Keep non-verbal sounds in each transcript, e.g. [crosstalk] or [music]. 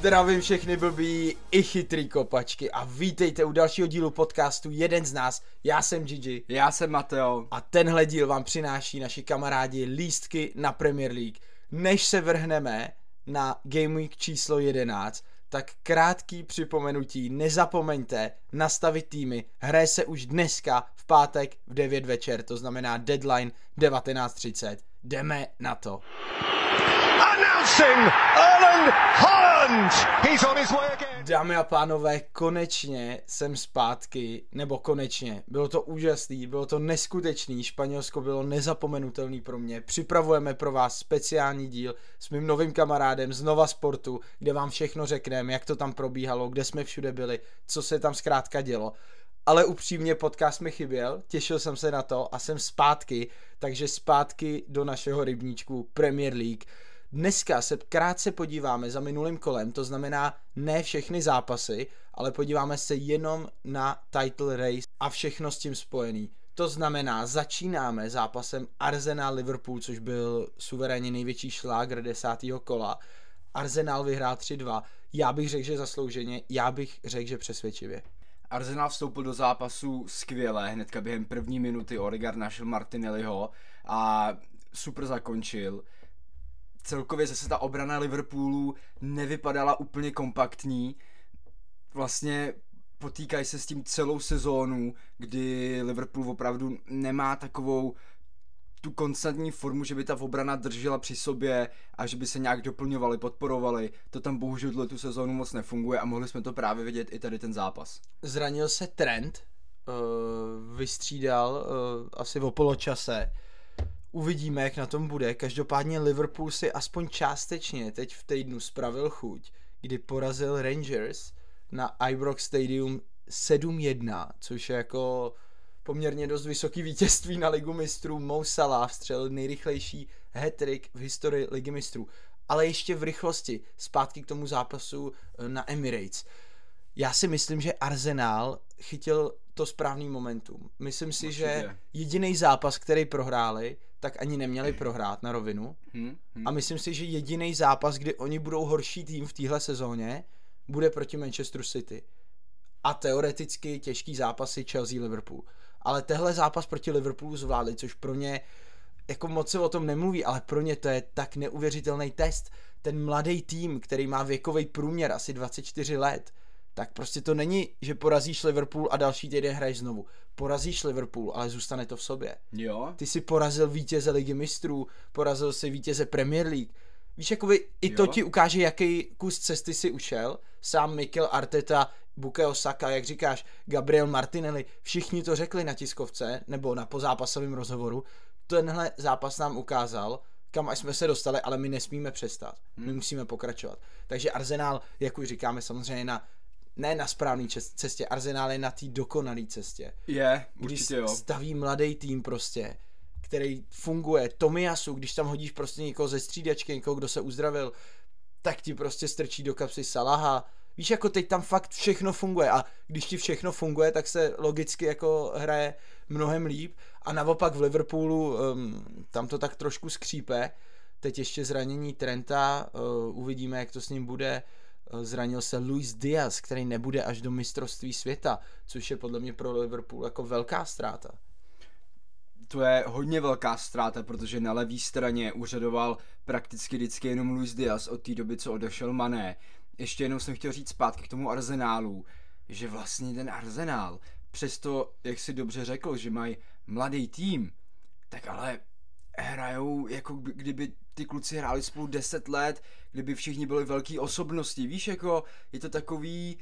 Zdravím všechny blbý i chytrý kopačky a vítejte u dalšího dílu podcastu Jeden z nás. Já jsem Gigi. Já jsem Mateo. A tenhle díl vám přináší naši kamarádi lístky na Premier League. Než se vrhneme na Game Week číslo 11, tak krátký připomenutí, nezapomeňte nastavit týmy, hraje se už dneska v pátek v 9 večer, to znamená deadline 19.30. Jdeme na to. Announcing Erland Haaland! He's on his way again. Dámy a pánové, konečně jsem zpátky, nebo konečně. Bylo to úžasný, bylo to neskutečný, Španělsko bylo nezapomenutelný pro mě. Připravujeme pro vás speciální díl s mým novým kamarádem z Nova Sportu, kde vám všechno řekneme, jak to tam probíhalo, kde jsme všude byli, co se tam zkrátka dělo ale upřímně podcast mi chyběl, těšil jsem se na to a jsem zpátky, takže zpátky do našeho rybníčku Premier League. Dneska se krátce podíváme za minulým kolem, to znamená ne všechny zápasy, ale podíváme se jenom na title race a všechno s tím spojený. To znamená, začínáme zápasem Arsenal-Liverpool, což byl suverénně největší šlágr desátého kola. Arsenal vyhrál 3-2. Já bych řekl, že zaslouženě, já bych řekl, že přesvědčivě. Arsenal vstoupil do zápasu skvěle, hnedka během první minuty Odegaard našel Martinelliho a super zakončil celkově zase ta obrana Liverpoolu nevypadala úplně kompaktní. Vlastně potýkají se s tím celou sezónu, kdy Liverpool opravdu nemá takovou tu konstantní formu, že by ta obrana držela při sobě a že by se nějak doplňovali, podporovali. To tam bohužel tu sezónu moc nefunguje a mohli jsme to právě vidět i tady ten zápas. Zranil se Trent, uh, vystřídal uh, asi v poločase Uvidíme, jak na tom bude. Každopádně Liverpool si aspoň částečně teď v týdnu spravil chuť, kdy porazil Rangers na Ibrox Stadium 7-1, což je jako poměrně dost vysoký vítězství na ligu mistrů. Mo Salah vstřelil nejrychlejší hat v historii ligy mistrů. Ale ještě v rychlosti, zpátky k tomu zápasu eh, na Emirates. Já si myslím, že Arsenal chytil to správný momentum. Myslím si, Určitě. že jediný zápas, který prohráli, tak ani neměli prohrát na rovinu. Hmm, hmm. A myslím si, že jediný zápas, kdy oni budou horší tým v téhle sezóně, bude proti Manchester City. A teoreticky těžký zápasy Chelsea-Liverpool. Ale tehle zápas proti Liverpoolu zvládli, což pro ně jako moc se o tom nemluví, ale pro ně to je tak neuvěřitelný test. Ten mladý tým, který má věkový průměr asi 24 let, tak prostě to není, že porazíš Liverpool a další týden hraješ znovu. Porazíš Liverpool, ale zůstane to v sobě. Jo. Ty si porazil vítěze ligy mistrů, porazil si vítěze Premier League. Víš, jakoby i to jo. ti ukáže, jaký kus cesty si ušel. Sám Mikel Arteta, Bukayo Saka, jak říkáš, Gabriel Martinelli, všichni to řekli na tiskovce nebo na pozápasovém rozhovoru. Tenhle zápas nám ukázal, kam až jsme se dostali, ale my nesmíme přestat. My hmm. musíme pokračovat. Takže Arsenal, jak už říkáme, samozřejmě na ne na správné cestě, Arsenal je na té dokonalé cestě. Je, určitě jo. staví mladý tým prostě, který funguje. Tomiasu, když tam hodíš prostě někoho ze střídačky, někoho, kdo se uzdravil, tak ti prostě strčí do kapsy Salaha. Víš, jako teď tam fakt všechno funguje a když ti všechno funguje, tak se logicky jako hraje mnohem líp a naopak v Liverpoolu um, tam to tak trošku skřípe. Teď ještě zranění Trenta, uh, uvidíme, jak to s ním bude zranil se Luis Diaz, který nebude až do mistrovství světa, což je podle mě pro Liverpool jako velká ztráta. To je hodně velká ztráta, protože na levé straně úřadoval prakticky vždycky jenom Luis Diaz od té doby, co odešel Mané. Ještě jenom jsem chtěl říct zpátky k tomu Arsenálu, že vlastně ten Arsenál, přesto, jak si dobře řekl, že mají mladý tým, tak ale hrajou jako kdyby ty kluci hráli spolu 10 let, kdyby všichni byli velký osobnosti, víš, jako je to takový,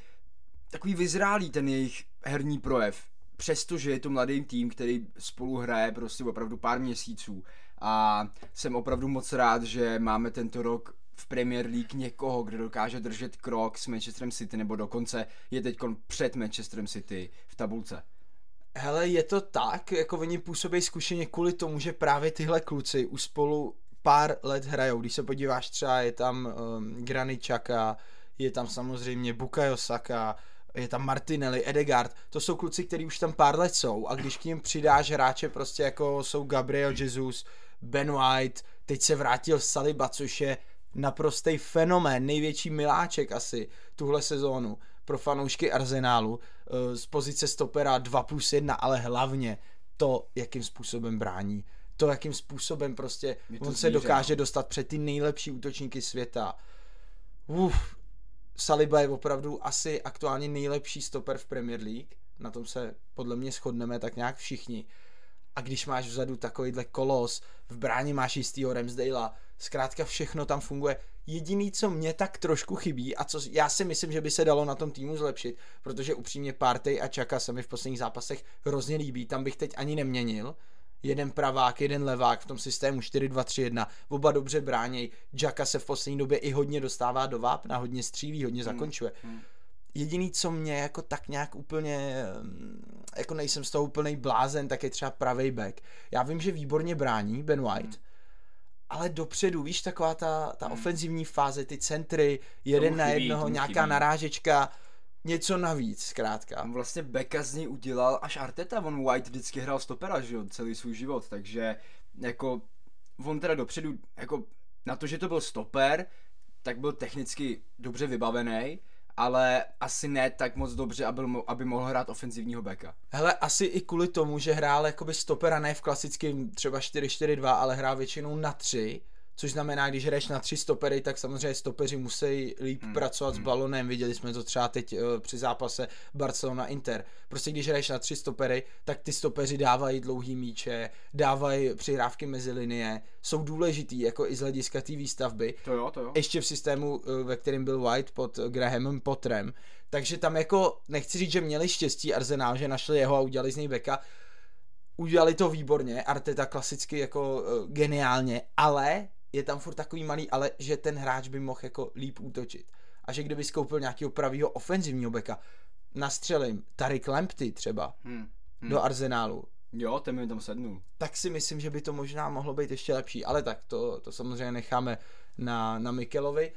takový vyzrálý ten jejich herní projev. Přestože je to mladý tým, který spolu hraje prostě opravdu pár měsíců a jsem opravdu moc rád, že máme tento rok v Premier League někoho, kdo dokáže držet krok s Manchesterem City, nebo dokonce je teď před Manchesterem City v tabulce. Hele, je to tak, jako oni působí zkušeně kvůli tomu, že právě tyhle kluci už spolu pár let hrajou. Když se podíváš třeba, je tam um, Granit Xhaka, je tam samozřejmě Bukayo Saka, je tam Martinelli, Edegard, to jsou kluci, kteří už tam pár let jsou a když k ním přidáš hráče prostě jako jsou Gabriel Jesus, Ben White, teď se vrátil Saliba, což je naprostý fenomén, největší miláček asi tuhle sezónu pro fanoušky Arsenálu eh, z pozice stopera 2 plus 1, ale hlavně to, jakým způsobem brání. To, jakým způsobem prostě on se dokáže no. dostat před ty nejlepší útočníky světa. Uf, Saliba je opravdu asi aktuálně nejlepší stoper v Premier League. Na tom se podle mě shodneme tak nějak všichni. A když máš vzadu takovýhle kolos, v bráně máš jistýho Ramsdale, zkrátka všechno tam funguje. Jediný, co mě tak trošku chybí a co já si myslím, že by se dalo na tom týmu zlepšit, protože upřímně Partey a Čaka se mi v posledních zápasech hrozně líbí, tam bych teď ani neměnil, jeden pravák, jeden levák v tom systému 4-2-3-1, oba dobře bráněj, Jacka se v poslední době i hodně dostává do vápna, hodně střílí, hodně hmm, zakončuje. Hmm. Jediný, co mě jako tak nějak úplně, mm, jako nejsem z toho úplný blázen, tak je třeba pravý back. Já vím, že výborně brání Ben White, hmm. ale dopředu, víš, taková ta, ta hmm. ofenzivní fáze, ty centry, jeden chybí, na jednoho, nějaká chybí. narážečka, něco navíc, zkrátka. On vlastně Beka z něj udělal až Arteta, on White vždycky hrál stopera, že jo, celý svůj život, takže jako on teda dopředu, jako na to, že to byl stoper, tak byl technicky dobře vybavený, ale asi ne tak moc dobře, aby, aby mohl hrát ofenzivního beka. Hele, asi i kvůli tomu, že hrál jakoby stopera ne v klasickém třeba 4-4-2, ale hrál většinou na 3, což znamená, když hraješ na tři stopery, tak samozřejmě stopeři musí líp hmm. pracovat hmm. s balonem, viděli jsme to třeba teď uh, při zápase Barcelona-Inter. Prostě když hraješ na tři stopery, tak ty stopeři dávají dlouhý míče, dávají přihrávky mezi linie, jsou důležitý jako i z hlediska té výstavby. To jo, to jo. Ještě v systému, uh, ve kterém byl White pod Grahamem Potterem. Takže tam jako, nechci říct, že měli štěstí Arsenal, že našli jeho a udělali z něj beka, udělali to výborně, Arteta klasicky jako uh, geniálně, ale je tam furt takový malý, ale že ten hráč by mohl jako líp útočit. A že kdyby skoupil nějakého pravýho ofenzivního beka, nastřelím Tarik Lampty třeba hmm. Hmm. do Arsenálu. Jo, ten mi tam sednul. Tak si myslím, že by to možná mohlo být ještě lepší, ale tak to, to samozřejmě necháme na, na Mikelovi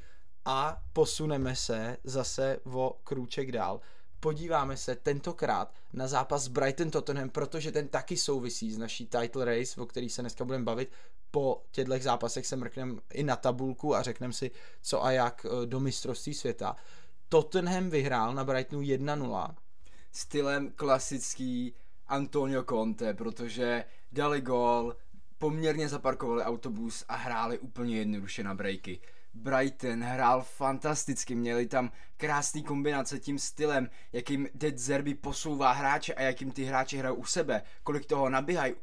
a posuneme se zase o krůček dál. Podíváme se tentokrát na zápas Brighton Tottenham, protože ten taky souvisí s naší title race, o který se dneska budeme bavit, po těchto zápasech se mrkneme i na tabulku a řekneme si, co a jak eh, do mistrovství světa. Tottenham vyhrál na Brightonu 1-0. Stylem klasický Antonio Conte, protože dali gol, poměrně zaparkovali autobus a hráli úplně jednoduše na breaky. Brighton hrál fantasticky, měli tam krásný kombinace tím stylem, jakým Dead Zerby posouvá hráče a jakým ty hráči hrajou u sebe, kolik toho nabíhají,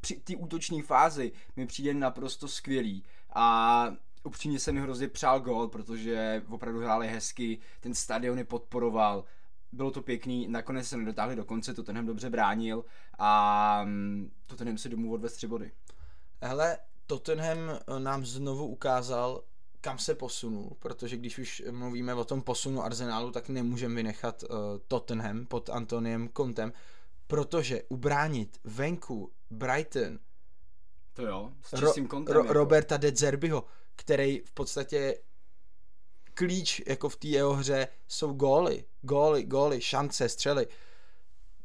při té útoční fázi mi přijde naprosto skvělý. A upřímně se mi hrozně přál gol, protože opravdu hráli hezky, ten stadion je podporoval, bylo to pěkný, nakonec se nedotáhli do konce, to tenhle dobře bránil a mm, to tenhle si domů odvez tři body. Hele, Tottenham nám znovu ukázal, kam se posunul, protože když už mluvíme o tom posunu Arsenálu, tak nemůžeme vynechat uh, Tottenham pod Antoniem Contem, protože ubránit venku Brighton to jo, s čistým Ro- Ro- jako. Roberta De Zerbiho, který v podstatě klíč jako v té jeho hře jsou góly, góly, góly, šance, střely.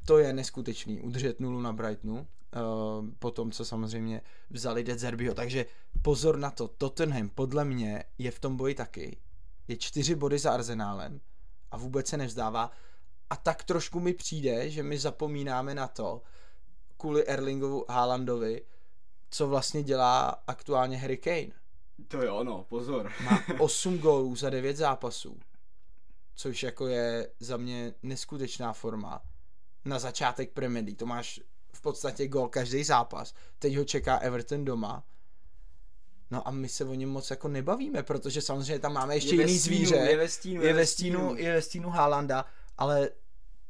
To je neskutečný, udržet nulu na Brightonu, uh, po tom, co samozřejmě vzali De Zerbiho. Takže pozor na to, Tottenham podle mě je v tom boji taky. Je čtyři body za Arsenálem a vůbec se nevzdává. A tak trošku mi přijde, že my zapomínáme na to, kvůli Erlingovu Haalandovi, co vlastně dělá aktuálně Harry Kane. To jo, no, pozor. Má [laughs] 8 gólů za 9 zápasů, což jako je za mě neskutečná forma. Na začátek Premier League, to máš podstatě gól každý zápas. Teď ho čeká Everton doma. No a my se o něm moc jako nebavíme, protože samozřejmě tam máme ještě je jiný stínu, zvíře. Je ve stínu, je ve stínu, je ve stínu Haalanda, ale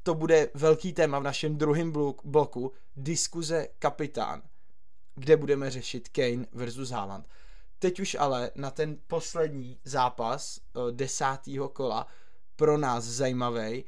to bude velký téma v našem druhém bloku, diskuze kapitán, kde budeme řešit Kane versus Haaland. Teď už ale na ten poslední zápas eh, desátého kola pro nás zajímavý,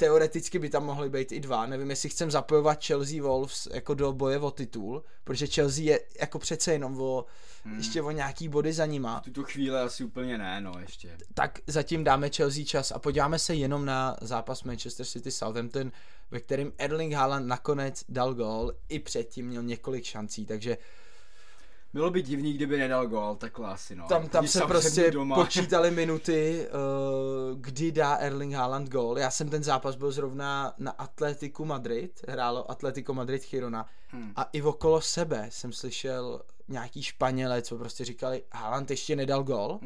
teoreticky by tam mohly být i dva. Nevím, jestli chcem zapojovat Chelsea Wolves jako do boje o titul, protože Chelsea je jako přece jenom o, hmm. ještě o nějaký body za nima. V tuto chvíli asi úplně ne, no ještě. Tak zatím dáme Chelsea čas a podíváme se jenom na zápas Manchester City Southampton, ve kterém Erling Haaland nakonec dal gol, i předtím měl několik šancí, takže Bylo by divný, kdyby nedal gol, takhle asi no. Tam, tam Když se prostě doma. počítali minuty, uh, kdy dá Erling Haaland gol. Já jsem ten zápas byl zrovna na Atletiku Madrid, hrálo Atletico Madrid Chirona Hmm. a i okolo sebe jsem slyšel nějaký Španělé, co prostě říkali, Haaland ještě nedal gol.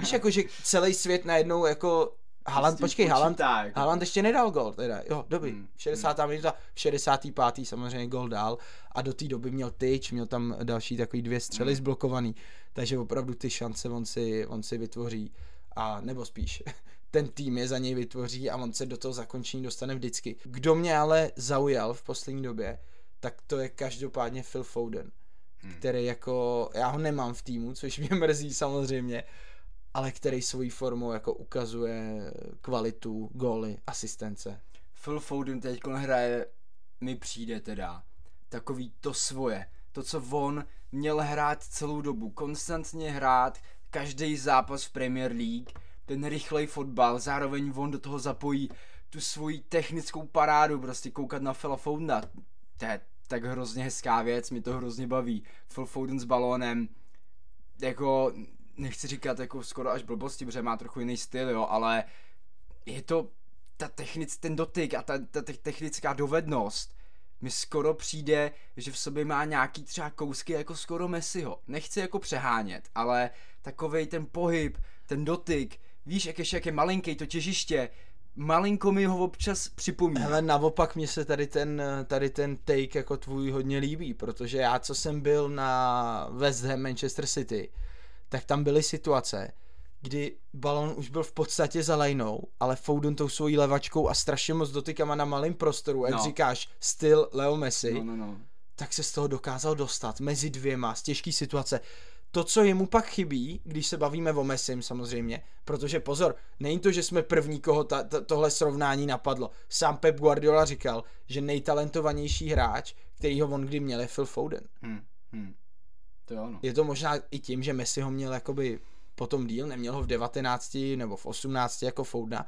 Víš, jako, že celý svět najednou jako Haaland, tím počkej, Haaland, jako. Haaland ještě nedal gol, teda, jo, dobrý, Hmm, 60. minuta, v 65. samozřejmě gol dál a do té doby měl tyč, měl tam další takový dvě střely Hmm. zblokovaný, takže opravdu ty šance on si, on si vytvoří a nebo spíš [laughs] ten tým je za něj vytvoří a on se do toho zakončení dostane vždycky. Kdo mě ale zaujal v poslední době, tak to je každopádně Phil Foden, Hmm. který jako, já ho nemám v týmu, což mě mrzí samozřejmě, ale který svojí formou jako ukazuje kvalitu, góly, asistence. Phil Foden teď hraje, mi přijde teda, takový to svoje. To, co on měl hrát celou dobu, konstantně hrát každý zápas v Premier League, ten rychlej fotbal, zároveň on do toho zapojí tu svoji technickou parádu, prostě koukat na Phila Fodena, to je tak hrozně hezká věc, mi to hrozně baví. Phil Foden s balónem, jako, nechci říkat jako skoro až blbosti, protože má trochu jiný styl, jo, ale je to ta technic, ten dotyk a ta, ta te- technická dovednost mi skoro přijde, že v sobě má nějaký třeba kousky jako skoro Messiho. Nechci jako přehánět, ale takovej ten pohyb, ten dotyk, víš, jak ještě jak je malinký to těžiště, malinko mi ho občas připomíná. Hele, naopak mě se tady ten, tady ten take jako tvůj hodně líbí, protože já, co jsem byl na West Ham Manchester City, tak tam byly situace, kdy balon už byl v podstatě za lejnou, ale Foden tou svojí levačkou a strašně moc dotykama na malém prostoru, jak No. říkáš, styl Leo Messi, No, no, no. tak se z toho dokázal dostat mezi dvěma z těžké situace. To, co jemu pak chybí, když se bavíme o Messim samozřejmě, protože pozor, není to, že jsme první, koho ta, ta, tohle srovnání napadlo. Sám Pep Guardiola říkal, že nejtalentovanější hráč, který ho on kdy měl, je Phil Foden. Hm, hm. To jo, no. Je to možná i tím, že Messi ho měl jakoby potom díl, neměl ho v 19 nebo v 18 jako Fodena,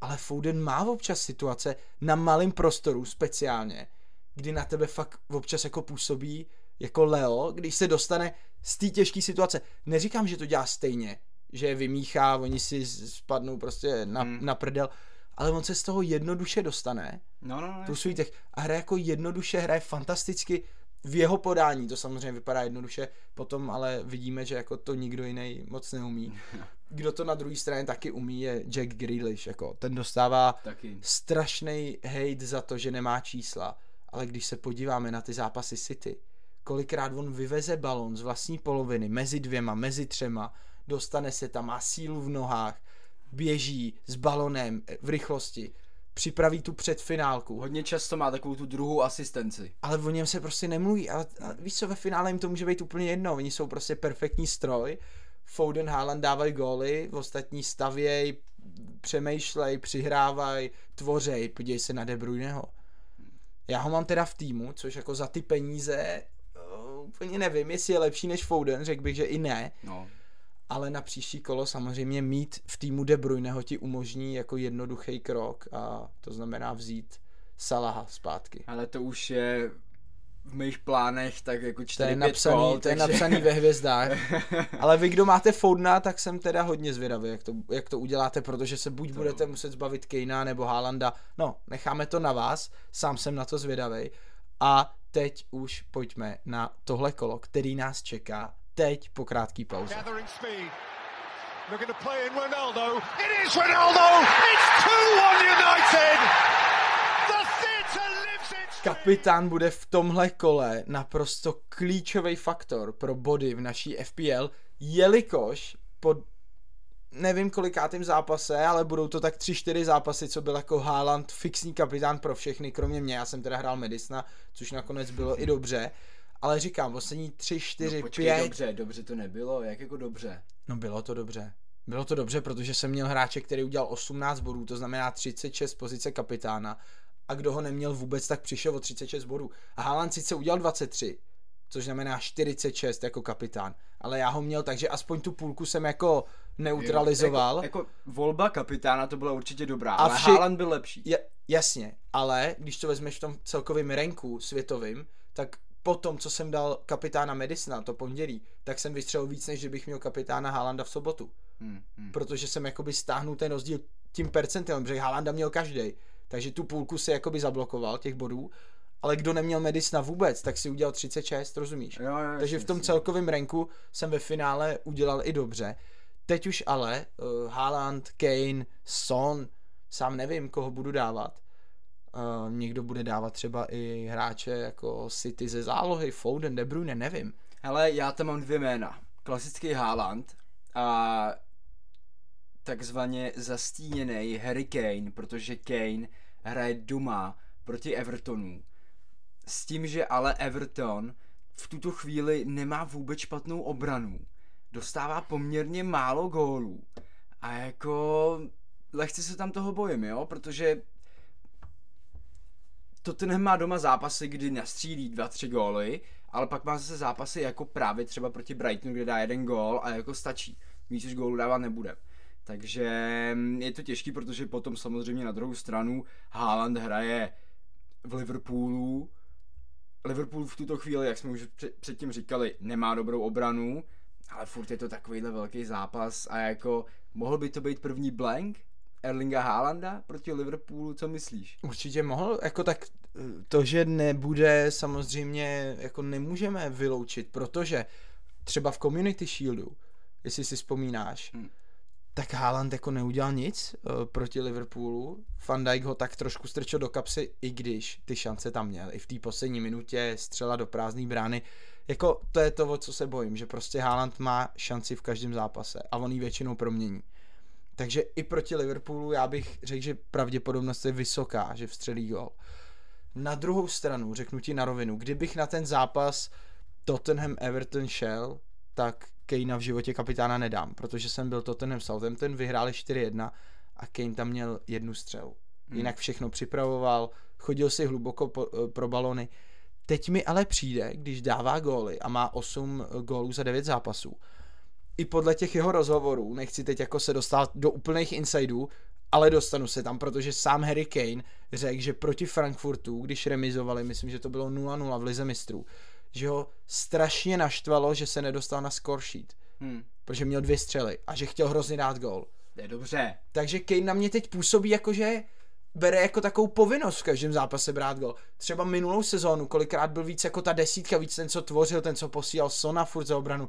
ale Foden má občas situace na malém prostoru speciálně, kdy na tebe fakt občas jako působí jako Leo, když se dostane z té těžké situace. Neříkám, že to dělá stejně, že je vymíchá, oni si spadnou prostě na, Hmm. na prdel, ale on se z toho jednoduše dostane No, no, no. tu svůj tech a hraje jako jednoduše, hraje fantasticky v jeho podání, to samozřejmě vypadá jednoduše, potom ale vidíme, že jako to nikdo jiný moc neumí. [laughs] Kdo to na druhé straně taky umí je Jack Grealish, jako ten dostává Taky. strašný hate za to, že nemá čísla, ale když se podíváme na ty zápasy City, kolikrát on vyveze balon z vlastní poloviny mezi dvěma, mezi třema, dostane se tam, má sílu v nohách, běží s balonem v rychlosti, připraví tu předfinálku, Hodně často má takovou tu druhou asistenci. ale o něm se prostě nemluví. Ale, ale víš co, ve finále jim to může být úplně jedno. Oni jsou prostě perfektní stroj. Foden, Haaland dávají góly, ostatní stavěj, přemýšlej, přihrávaj, tvořej. Podívej se na De Bruyneho. Já ho mám teda v týmu, což jako za ty peníze uh, úplně nevím, jestli je lepší než Foden, řekl bych, že i ne, No. Ale na příští kolo samozřejmě mít v týmu De Bruyneho ti umožní jako jednoduchý krok a to znamená vzít Salaha zpátky. Ale to už je v mých plánech tak jako 4-5 To je, napsaný, kol, to je takže- napsaný ve hvězdách. [laughs] Ale vy, kdo máte Foudna, tak jsem teda hodně zvědavý, jak to, jak to uděláte, protože se buď To budete muset zbavit Kejna nebo Haalanda. No, necháme to na vás, sám jsem na to zvědavý. A teď už pojďme na tohle kolo, který nás čeká teď po krátké pauze. Looking to play in Ronaldo. It is Ronaldo! It's 2 1 United! The theatre lives its Kapitán bude v tomhle kole naprosto klíčový faktor pro body v naší FPL, jelikož po nevím kolikátým zápase, ale budou to tak 3-4 zápasy, co byl jako Haaland fixní kapitán pro všechny, kromě mě, já jsem teda hrál Medisna, což nakonec bylo i dobře, ale říkám, poslední 3, 4, no, počkej, 5, dobře, dobře to nebylo, jak jako dobře. no bylo to dobře. Bylo to dobře, protože jsem měl hráče, který udělal 18 bodů, to znamená 36 pozice kapitána a kdo ho neměl vůbec, tak přišel o 36 bodů. A Haaland sice udělal 23, což znamená 46 jako kapitán, ale já ho měl, takže aspoň tu půlku jsem jako neutralizoval. Jako, jako volba kapitána to byla určitě dobrá, A ale vši- Haaland byl lepší. Ja, jasně, ale když to vezmeš v tom celkovém renku světovým, tak po tom, co jsem dal kapitána Medicina to pondělí, tak jsem vystřelil víc, než kdybych měl kapitána Haalanda v sobotu. Hmm, hmm. Protože jsem jakoby stáhnul ten rozdíl tím percentilem, protože Haalanda měl každý. Takže tu půlku si jakoby zablokoval těch bodů, ale kdo neměl Medicina vůbec, tak si udělal 36, rozumíš? Jo, jo, Takže v tom celkovém ranku jsem ve finále udělal i dobře. Teď už ale uh, Haaland, Kane, Son, sám nevím, koho budu dávat. Uh, někdo bude dávat třeba i hráče jako City ze zálohy, Foden, De Bruyne, nevím. Hele, já tam mám dvě jména. Klasický Haaland a takzvaně zastíněný Harry Kane, protože Kane hraje doma proti Evertonu. S tím, že ale Everton v tuto chvíli nemá vůbec špatnou obranu. Dostává poměrně málo gólů. A jako lehce se tam toho bojím, jo, protože Tottenham má doma zápasy, kdy nastřílí dva, tři góly, ale pak má zase zápasy jako právě třeba proti Brightonu, kde dá jeden gól a jako stačí. Víc už gólů dávat nebude. Takže mm, je to těžký, protože potom samozřejmě na druhou stranu Haaland hraje v Liverpoolu. Liverpool v tuto chvíli, jak jsme už před- předtím říkali, nemá dobrou obranu, ale furt je to takovýhle velký zápas a jako mohl by to být první blank Erlinga Haalanda proti Liverpoolu, co myslíš? Určitě mohl, jako tak eh, to, že nebude, samozřejmě jako nemůžeme vyloučit, protože třeba v Community Shieldu, jestli si vzpomínáš, Hmm. tak Haaland jako neudělal nic uh, proti Liverpoolu. Van Dijk ho tak trošku strčil do kapsy, i když ty šance tam měl. I v té poslední minutě střela do prázdné brány. Jako to je to, o co se bojím, že prostě Haaland má šanci v každém zápase a on ji většinou promění. Takže i proti Liverpoolu já bych řekl, že pravděpodobnost je vysoká, že vstřelí gol. Na druhou stranu, řeknu ti na rovinu, kdybych na ten zápas Tottenham Everton šel, tak Kanea v životě kapitána nedám, protože jsem byl Tottenham Southampton, vyhráli 4-1 a Kane tam měl jednu střelu. Jinak všechno připravoval, chodil si hluboko po, eh, pro balony. Teď mi ale přijde, když dává góly a má 8 gólů za 9 zápasů, i podle těch jeho rozhovorů, nechci teď jako se dostat do úplných insidů, ale dostanu se tam, protože sám Harry Kane řekl, že proti Frankfurtu, když remizovali, myslím, že to bylo 0-0 v Lize mistrů, že ho strašně naštvalo, že se nedostal na score sheet, Hmm. protože měl dvě střely a že chtěl hrozně dát gól. To je dobře. Takže Kane na mě teď působí jako, že bere jako takovou povinnost v každém zápase brát gol. Třeba minulou sezónu, kolikrát byl víc jako ta desítka, víc ten, co tvořil, ten, co posílal Sona furt za obranu.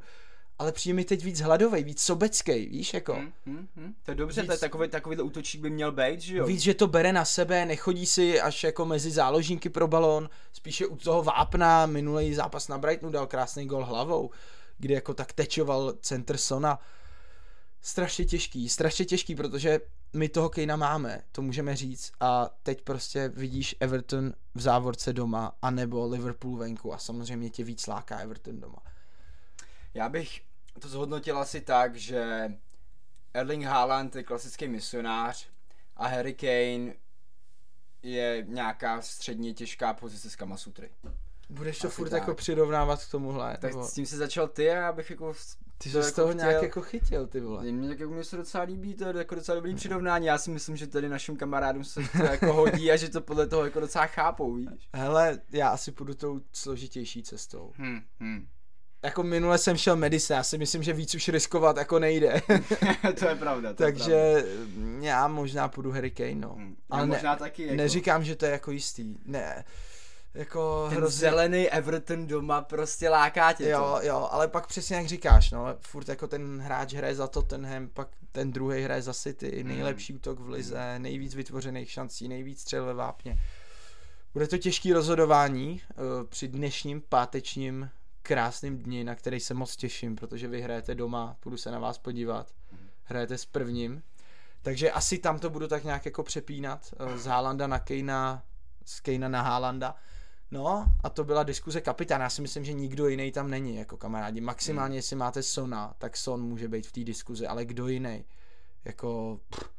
Ale přijde mi teď víc hladovej, víc sobecký, víš, jako. Hmm, hmm, hmm. To je dobře, Víc- to je takový, takovýhle útočík by měl být, že jo? Víc, že to bere na sebe, nechodí si až jako mezi záložníky pro balón, spíše u toho vápna, minulý zápas na Brightonu dal krásný gol hlavou, kdy jako tak tečoval center Sona. Strašně těžký, strašně těžký, protože my toho Kejna máme, to můžeme říct a teď prostě vidíš Everton v závorce doma, anebo Liverpool venku a samozřejmě tě víc láká Everton doma. Já bych to zhodnotil asi tak, že Erling Haaland je klasický misionář a Harry Kane je nějaká středně těžká pozice z Kamasutry. Budeš to Asi furt tak. jako přirovnávat k tomuhle, Tak nebo... s tím se začal ty a já bych jako... ty to jsi z toho chtěl- nějak jako chytil, ty vole. Mně, jako, mně se docela líbí, to je jako docela dobrý přirovnání. Já si myslím, že tady našim kamarádům se to jako hodí a že to podle toho jako docela chápou, víš. Hele, já asi půjdu tou složitější cestou. Hmm, hmm. Jako minule jsem šel Medice, já si myslím, že víc už riskovat jako nejde. [laughs] to je pravda, to je Takže já možná půjdu Harry Kane, no. pravda. Hmm. Ale Já ne, možná taky jako... neříkám, že to je jako jistý. Ne, jako Ten hrozně... zelený Everton doma prostě láká tě Jo, to. jo, ale pak přesně jak říkáš, no, furt jako ten hráč hraje za Tottenham, pak ten druhý hraje za City, Hmm. nejlepší útok v lize, nejvíc vytvořených šancí, nejvíc střel ve vápně. Bude to těžký rozhodování uh, při dnešním pátečním krásným dni, na který se moc těším, protože vy hrajete doma, půjdu se na vás podívat, hrajete s prvním, takže asi tam to budu tak nějak jako přepínat, uh, z Haalanda na Kejna, z Kejna na Haalanda. No a to byla diskuze kapitána. Já si myslím, že nikdo jiný tam není jako kamarádi. Maximálně, jestli máte Sona, tak Son může být v té diskuzi, ale kdo jiný? Jako, pff,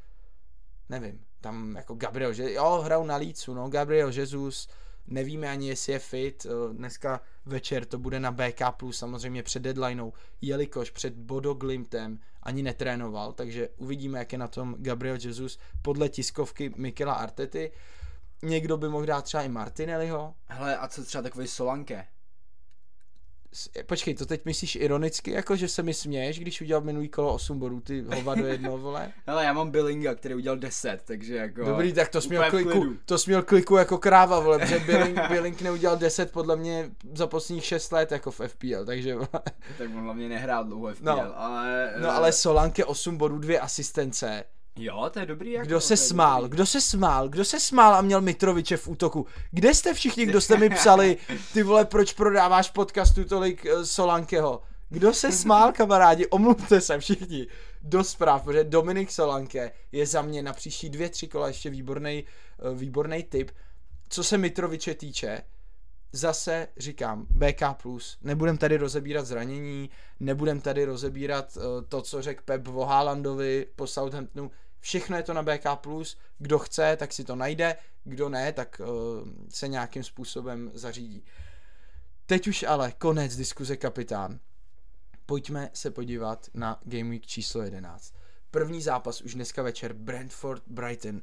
nevím, tam jako Gabriel, že jo, hrajou na lícu, no, Gabriel Jesus, nevíme ani, jestli je fit, eh, dneska večer to bude na BK+, samozřejmě před deadlineou, jelikož před Bodo Glimtem ani netrénoval, takže uvidíme, jak je na tom Gabriel Jesus podle tiskovky Mikela Artety. Někdo by mohl dát třeba i Martinelliho, Hele, a co třeba takový Solanke? Počkej, to teď myslíš ironicky, jako že se mi směješ, když udělal minulý kolo 8 bodů, ty hovado [laughs] jedno, vole? Hele, já mám Billinga, který udělal 10, takže jako... Dobrý, tak to směl kliku, to směl kliku jako kráva, vole, protože Billing, Billing neudělal 10 podle mě za posledních 6 let jako v FPL, takže vole. Tak on hlavně nehrál dlouho FPL, No. ale... No eh, ale Solanke 8 bodů, 2 asistence. Jo, to je dobrý jako... Kdo se smál? dobrý. Kdo se smál? Kdo se smál a měl Mitroviče v útoku? Kde jste všichni, kdo jste mi psali, ty vole, proč prodáváš podcastu tolik uh, Solankeho? Kdo se smál, kamarádi? Omluvte se všichni do zpráv, protože Dominik Solanke je za mě na příští dvě, tři kola ještě výborný, uh, výborný tip. Co se Mitroviče týče, zase říkám, BK+, nebudem tady rozebírat zranění, nebudem tady rozebírat uh, to, co řekl Pep o Haalandovi po Southamptonu, všechno je to na BK+, kdo chce, tak si to najde, kdo ne, tak uh, se nějakým způsobem zařídí. Teď už ale konec diskuze kapitán. Pojďme se podívat na Game Week číslo 11. První zápas už dneska večer, Brentford Brighton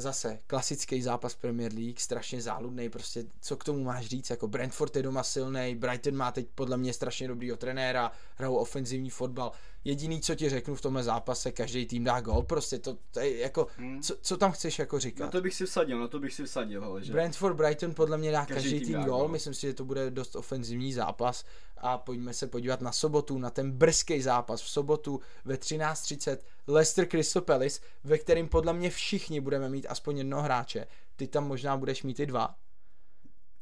zase klasický zápas Premier League, strašně záludný, prostě co k tomu máš říct, jako Brentford je doma silný, Brighton má teď podle mě strašně dobrýho trenéra, hrajou ofenzivní fotbal, jediný, co ti řeknu v tomhle zápase, každý tým dá gol, prostě to, to je jako, Hmm. co, co tam chceš jako říkat? Na to bych si vsadil, na to bych si vsadil, hele, že... Brentford Brighton podle mě dá Každý každý, tým tým gol, gól. myslím si, že to bude dost ofenzivní zápas a pojďme se podívat na sobotu, na ten brzký zápas v sobotu ve 13.30 Leicester Crystal Palace, ve kterým podle mě všichni budeme mít aspoň jednoho hráče. Ty tam možná budeš mít i dva.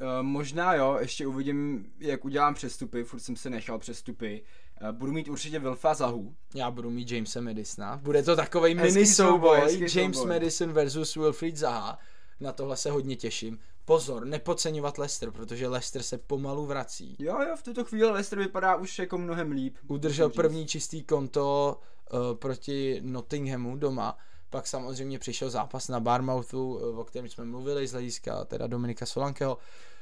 Uh, možná jo, ještě uvidím, jak udělám přestupy, furt jsem se nechal přestupy. Uh, budu mít určitě Wilfa Zahu. Já budu mít Jamesa Madisona. Bude to takový mini souboj, James souboj. Madison versus Wilfried Zaha. Na tohle se hodně těším. Pozor, nepodceňovat Leicester, protože Leicester se pomalu vrací. Jo, jo, v tuto chvíli Leicester vypadá už jako mnohem líp. udržel první čistý konto uh, proti Nottinghamu doma. Pak samozřejmě přišel zápas na Barmouthu, uh, o kterém jsme mluvili z hlediska teda Dominika Solankeho,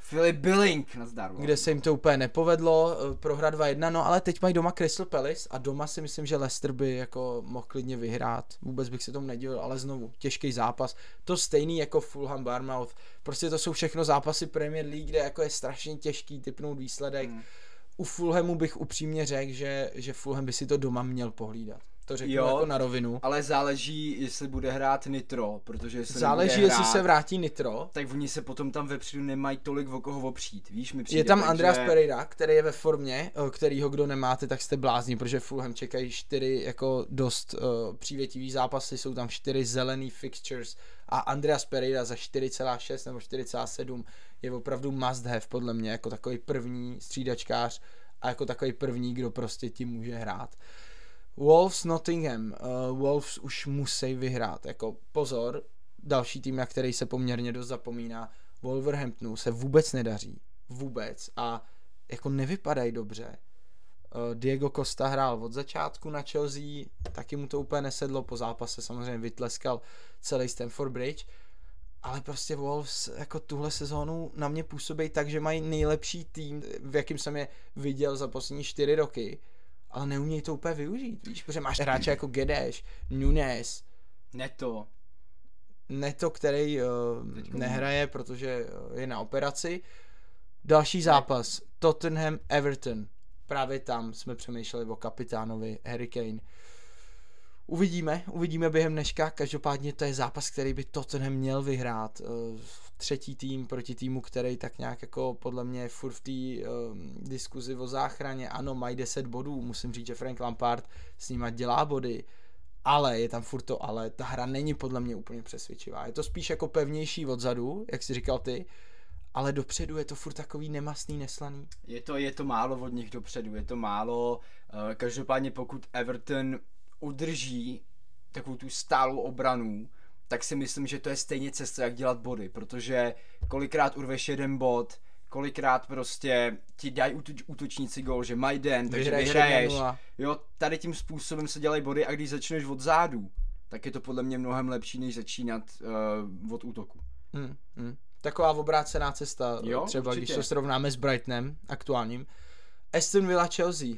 Filip Billing, nazdar. kde se jim to úplně nepovedlo, uh, prohra 2-1, no ale teď mají doma Crystal Palace a doma si myslím, že Leicester by jako mohl klidně vyhrát. Vůbec bych se tomu nedivil, ale znovu, těžký zápas. To stejný jako Fulham Barmouth. Prostě to jsou všechno zápasy Premier League, kde jako je strašně těžký typnout výsledek. Hmm. U Fulhamu bych upřímně řekl, že, že Fulham by si to doma měl pohlídat. To řeknu Jo. jako na rovinu. Ale záleží, jestli bude hrát Nitro, protože jestli Záleží, nebude jestli hrát, se vrátí Nitro. tak oni se potom tam vepředu nemají tolik o koho opřít, víš, mi přijde, Je tam takže... Andreas Pereira, který je ve formě, eh, kterýho kdo nemáte, tak jste blázni, protože Fulham čekají čtyři jako dost uh, přívětivý zápasy, jsou tam čtyři zelený fixtures a Andreas Pereira za 4,6 nebo 4,7 je opravdu must have podle mě, jako takový první střídačkář a jako takový první, kdo prostě ti může hrát. Wolves Nottingham. Uh, Wolves už musí vyhrát. Jako pozor, další tým, na který se poměrně dost zapomíná. Wolverhamptonu se vůbec nedaří. Vůbec. A jako nevypadají dobře. Uh, Diego Costa hrál od začátku na Chelsea, taky mu to úplně nesedlo, po zápase samozřejmě vytleskal celý Stamford Bridge, ale prostě Wolves jako tuhle sezónu na mě působí tak, že mají nejlepší tým, v jakým jsem je viděl za poslední čtyři roky, ale neumějí to úplně využít, víš, protože máš hráče jako Gedeš, Nunes, Neto. Neto, který uh, Teďko- nehraje, protože uh, je na operaci. Další zápas, Tottenham Everton. Právě tam jsme přemýšleli o kapitánovi Harry Kane. Uvidíme, uvidíme během dneška. Každopádně to je zápas, který by Tottenham měl vyhrát. Uh, třetí tým proti týmu, který tak nějak jako podle mě je furt v té um, diskuzi o záchraně. Ano, mají 10 bodů, musím říct, že Frank Lampard s nima dělá body, ale je tam furt to ale, ta hra není podle mě úplně přesvědčivá. Je to spíš jako pevnější odzadu, jak jsi říkal ty, ale dopředu je to furt takový nemastný, neslaný. Je to, je to málo od nich dopředu, je to málo. eh, Každopádně pokud Everton udrží takovou tu stálou obranu, tak si myslím, že to je stejně cesta, jak dělat body, protože kolikrát urveš jeden bod, kolikrát prostě ti dají útoč, útočníci gol, že mají den, takže Vyhraješ vyhraješ. 1:0. Jo, tady tím způsobem se dělají body a když začneš od zádu, tak je to podle mě mnohem lepší, než začínat uh, od útoku. Hmm, hmm. Taková obrácená cesta, Jo, třeba určitě. když to srovnáme s Brightonem aktuálním. Aston Villa Chelsea.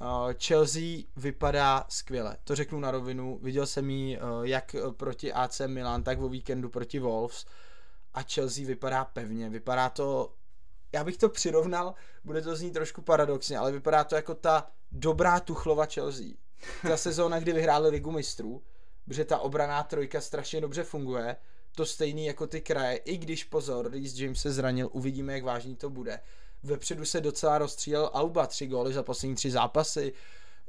Uh, Chelsea vypadá skvěle, to řeknu na rovinu. Viděl jsem ji uh, jak proti AC Milan, tak o víkendu proti Wolves. A Chelsea vypadá pevně, vypadá to já bych to přirovnal, bude to znít trošku paradoxně, ale vypadá to jako ta dobrá Tuchlova Chelsea. Ta sezóna, kdy vyhráli ligu mistrů, protože ta obraná trojka strašně dobře funguje, to stejný jako ty kraje, i když pozor, Reece James se zranil, uvidíme, jak vážný to bude. Vepředu se docela rozstřílel Alba, tři góly za poslední tři zápasy,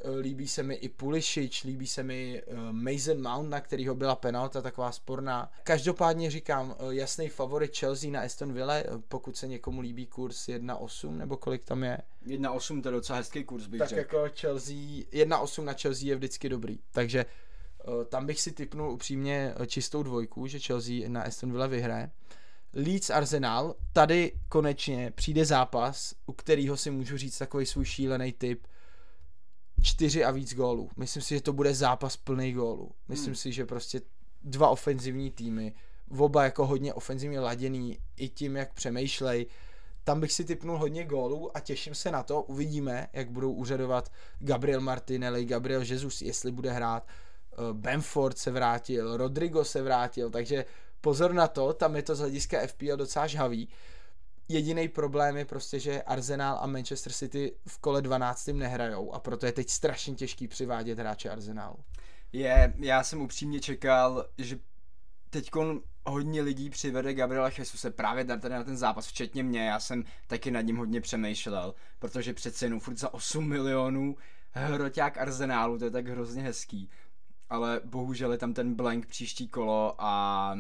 Eh, líbí se mi i Pulišič, líbí se mi uh, Mason Mount, na kterýho byla penalta taková sporná. Každopádně říkám, uh, jasný favorit Chelsea na Aston Villa, pokud se někomu líbí kurz 1.8 nebo kolik tam je. 1.8 to je docela hezký kurz bych Tak řekl. jako Chelsea, 1.8 na Chelsea je vždycky dobrý, takže tam bych si typnul upřímně čistou dvojku, že Chelsea na Aston Villa vyhraje. Leeds Arsenal, tady konečně přijde zápas, u kterého si můžu říct takový svůj šílený typ, čtyři a víc gólů. Myslím si, že to bude zápas plný gólů. Myslím hmm. si, že prostě dva ofenzivní týmy, oba jako hodně ofenzivně laděný, i tím, jak přemýšlej. Tam bych si typnul hodně gólů a těším se na to. Uvidíme, jak budou úřadovat Gabriel Martinelli, Gabriel Jesus, jestli bude hrát. Eh, Benford se vrátil, Rodrigo se vrátil, takže pozor na to, tam je to z hlediska FPL docela žhavý. Jediný problém je prostě, že Arsenal a Manchester City v kole 12. nehrajou a proto je teď strašně těžký přivádět hráče Arsenalu. Je, já jsem upřímně čekal, že teď hodně lidí přivede Gabriela Jesuse právě tady na ten zápas, včetně mě, já jsem taky nad ním hodně přemýšlel, protože přece jenom furt za 8 milionů hroťák Arsenálu, to je tak hrozně hezký. Ale bohužel je tam ten blank příští kolo a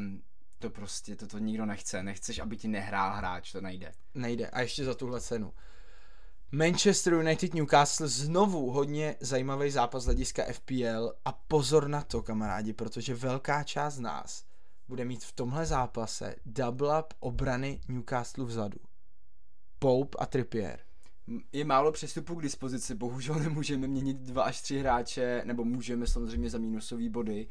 to prostě, to, to nikdo nechce. Nechceš, aby ti nehrál hráč, to nejde. Nejde. A ještě za tuhle cenu. Manchester United Newcastle znovu hodně zajímavý zápas hlediska FPL a pozor na to, kamarádi, protože velká část z nás bude mít v tomhle zápase double up obrany Newcastle vzadu. Pope a Trippier je málo přestupů k dispozici, bohužel [laughs] nemůžeme měnit dva až tři hráče, nebo můžeme samozřejmě za minusové body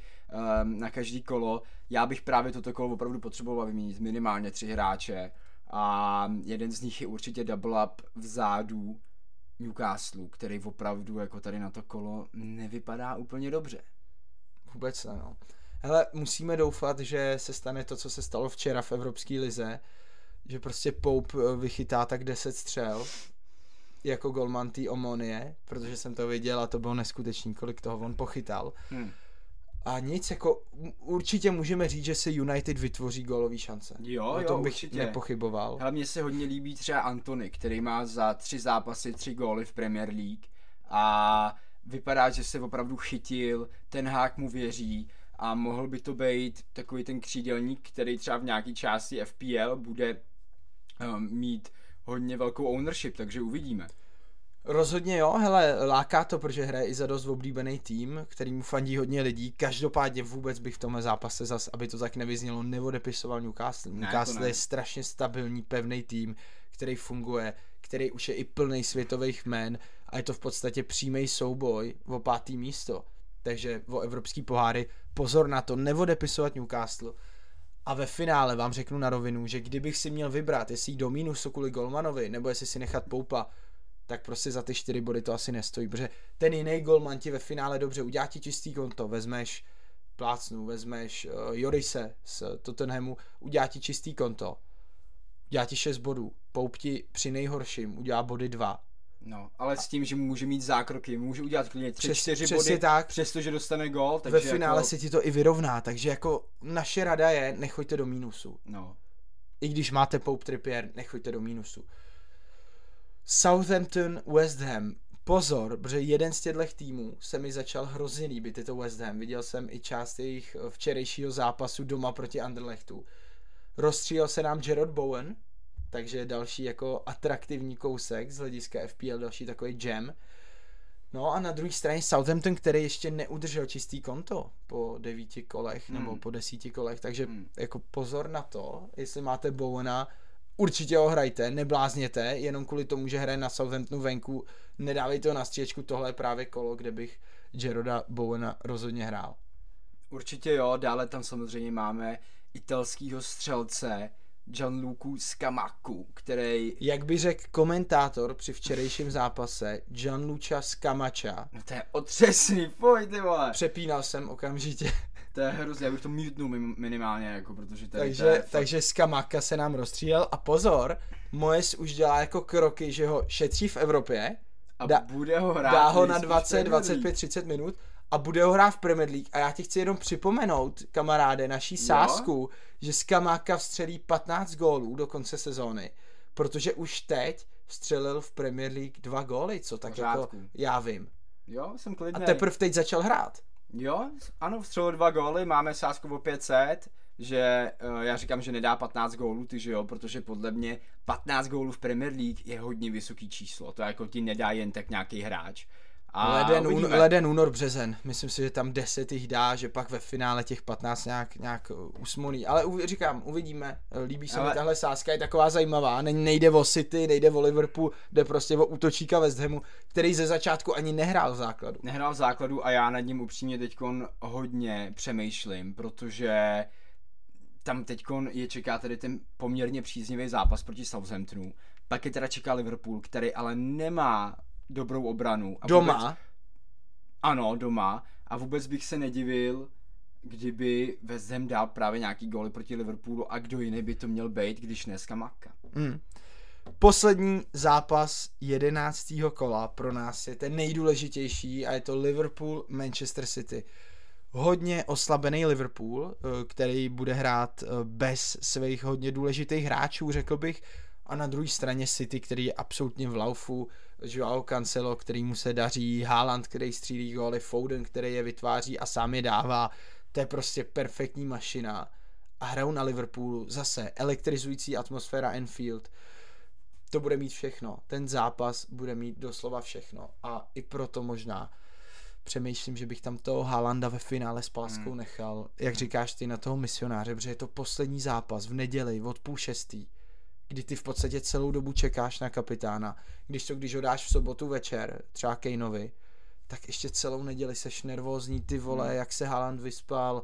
um, na každý kolo. Já bych právě toto kolo opravdu potřeboval vyměnit minimálně tři hráče a jeden z nich je určitě double up vzadu Newcastle, který opravdu jako tady na to kolo nevypadá úplně dobře. Vůbec ne, no. Hele, musíme doufat, že se stane to, co se stalo včera v Evropské lize, že prostě Pope eh, vychytá tak 10 střel jako golman té Omonie, protože jsem to viděl a to bylo neskutečný, kolik toho on pochytal. Hmm. A nic, jako určitě můžeme říct, že si United vytvoří gólový šance. Jo, o tom jo, bych určitě. nepochyboval. Ale mně se hodně líbí třeba Antony, který má za tři zápasy tři góly v Premier League a vypadá, že se opravdu chytil, ten hák mu věří a mohl by to být takový ten křídelník, který třeba v nějaký části FPL bude um, mít hodně velkou ownership, takže uvidíme. Rozhodně jo, hele, láká to, protože hraje i za dost oblíbený tým, který mu fandí hodně lidí. Každopádně vůbec bych v tomhle zápase zas, aby to tak nevyznělo, neodepisoval Newcastle. Ne, Newcastle ne. je strašně stabilní, pevný tým, který funguje, který už je i plný světových jmen a je to v podstatě přímý souboj o pátý místo. Takže o evropský poháry pozor na to, neodepisovat Newcastle a ve finále vám řeknu na rovinu, že kdybych si měl vybrat, jestli jít do mínusu kvůli Golmanovi, nebo jestli si nechat Poupa, tak prostě za ty čtyři body to asi nestojí, protože ten jiný golman ti ve finále dobře udělá ti čistý konto, vezmeš plácnu, vezmeš uh, Jorise z Tottenhamu, udělá ti čistý konto, udělá ti 6 bodů, Poup ti při nejhorším udělá body 2, No, ale s tím, že může mít zákroky, může udělat klidně 3 4 body, tak, přestože dostane gol. Takže ve finále jako... se ti to i vyrovná, takže jako naše rada je, nechoďte do mínusu. No. I když máte Pope Trippier, nechoďte do mínusu. Southampton, West Ham. Pozor, protože jeden z těchto týmů se mi začal hrozně líbit, je to West Ham. Viděl jsem i část jejich včerejšího zápasu doma proti Anderlechtu. Rozstřílel se nám Gerard Bowen, takže další jako atraktivní kousek z hlediska FPL, další takový jam. No a na druhé straně Southampton, který ještě neudržel čistý konto po devíti kolech hmm. nebo po desíti kolech, takže hmm. jako pozor na to, jestli máte Bowena, určitě ho hrajte, neblázněte, jenom kvůli tomu, že hraje na Southamptonu venku, nedávejte ho na stříčku, tohle je právě kolo, kde bych Jeroda Bowena rozhodně hrál. Určitě jo, dále tam samozřejmě máme italského střelce, Gianluca Scamaku, který... Jak by řekl komentátor při včerejším zápase, Gianluca Scamacha. No to je otřesný, pojď ty vole. Přepínal jsem okamžitě. [laughs] To je hrozně, já bych to mutnul mim- minimálně, jako, protože tady to Takže, je fakt- takže Skamaka se nám rozstřílel a pozor, Moes už dělá jako kroky, že ho šetří v Evropě, a dá- bude ho hrát dá ho na nejspíš 20, Premier 25, League. 30 minut a bude ho hrát v Premier League. A já ti chci jenom připomenout, kamaráde, naší sázku, že Skamaka vstřelí 15 gólů do konce sezóny, protože už teď vstřelil v Premier League dva góly, co tak jako Pořádku. já vím. Jo, jsem A klidný. teprve teď začal hrát. Jo, ano, vstřelil dva góly, máme sázku o 500, že uh, já říkám, že nedá 15 gólů, ty že jo, protože podle mě 15 gólů v Premier League je hodně vysoký číslo, to jako ti nedá jen tak nějaký hráč. A Leden, un, leden, únor, březen. Myslím si, že tam 10 jich dá, že pak ve finále těch 15 nějak, nějak uh, usmolí. Ale u, říkám, uvidíme. Líbí se Ale- mi tahle sázka, je taková zajímavá. Ne, nejde o City, nejde o Liverpool, jde prostě o útočíka West Hamu, který ze začátku ani nehrál v základu. Nehrál v základu a já nad ním upřímně teďkon hodně přemýšlím, protože tam teďkon je čeká tedy ten poměrně příznivý zápas proti Southamptonu. Pak je teda čeká Liverpool, který ale nemá dobrou obranu. A Doma, Vůbec, ano, doma. A vůbec bych se nedivil, kdyby West Ham dal právě nějaký góly proti Liverpoolu a kdo jiný by to měl být, když dneska Maka. Mm. Poslední zápas 11. kola pro nás je ten nejdůležitější a je to Liverpool Manchester City. Hodně oslabený Liverpool, eh, který bude hrát eh, bez svých hodně důležitých hráčů, řekl bych, a na druhé straně City, který je absolutně v laufu, Joao Cancelo, který mu se daří, Haaland, který střílí góly, Foden, který je vytváří a sám je dává. To je prostě perfektní mašina. A hrajou na Liverpoolu zase elektrizující atmosféra Enfield. To bude mít všechno. Ten zápas bude mít doslova všechno. A i proto možná přemýšlím, že bych tam toho Haalanda ve finále s Páskou Hmm. nechal. Jak říkáš ty na toho misionáře, protože je to poslední zápas v neděli od půl šestý, kdy ty v podstatě celou dobu čekáš na kapitána. Když to, když ho dáš v sobotu večer, třeba Kejnovi, tak ještě celou neděli seš nervózní, ty vole, Hmm. jak se Haaland vyspal,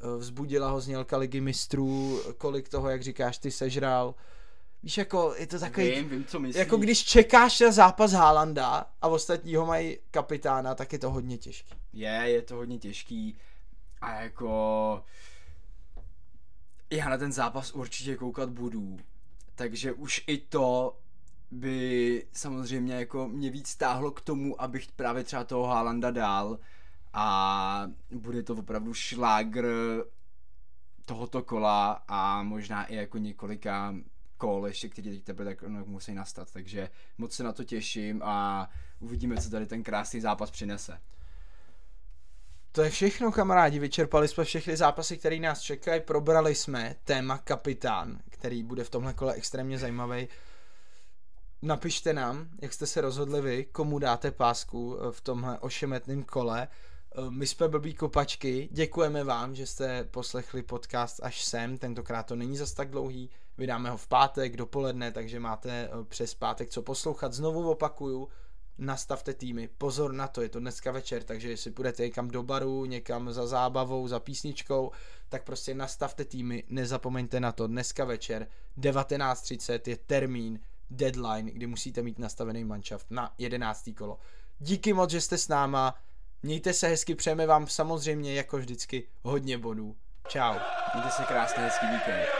eh, vzbudila ho znělka ligy mistrů, kolik toho, jak říkáš, ty sežral. Víš, jako je to takový, Vím, vím, co myslíš. jako když čekáš na zápas Haalanda a ostatní ho mají kapitána, tak je to hodně těžké. Je, je to hodně těžký a jako já na ten zápas určitě koukat budu, takže už i to by samozřejmě jako mě víc stáhlo k tomu, abych právě třeba toho Haalanda dal a bude to opravdu šlágr tohoto kola a možná i jako několika kol ještě, který teď teprve tak no, musí nastat, takže moc se na to těším a uvidíme, co tady ten krásný zápas přinese. To je všechno, kamarádi. Vyčerpali jsme všechny zápasy, které nás čekají. Probrali jsme téma kapitán, který bude v tomhle kole extrémně zajímavý. Napište nám, jak jste se rozhodli vy, komu dáte pásku eh, v tomhle ošemetném kole. Eh, My jsme blbý kopačky, děkujeme vám, že jste poslechli podcast až sem, tentokrát to není zas tak dlouhý, vydáme ho v pátek dopoledne, takže máte eh, přes pátek co poslouchat. Znovu opakuju, nastavte týmy, pozor na to, je to dneska večer, takže jestli půjdete někam do baru, někam za zábavou, za písničkou, tak prostě nastavte týmy, nezapomeňte na to, dneska večer 19.30 je termín, deadline, kdy musíte mít nastavený manšaft na 11. kolo. Díky moc, že jste s náma, mějte se hezky, přejeme vám samozřejmě jako vždycky hodně bodů. Čau. Mějte se krásně, hezký víkend.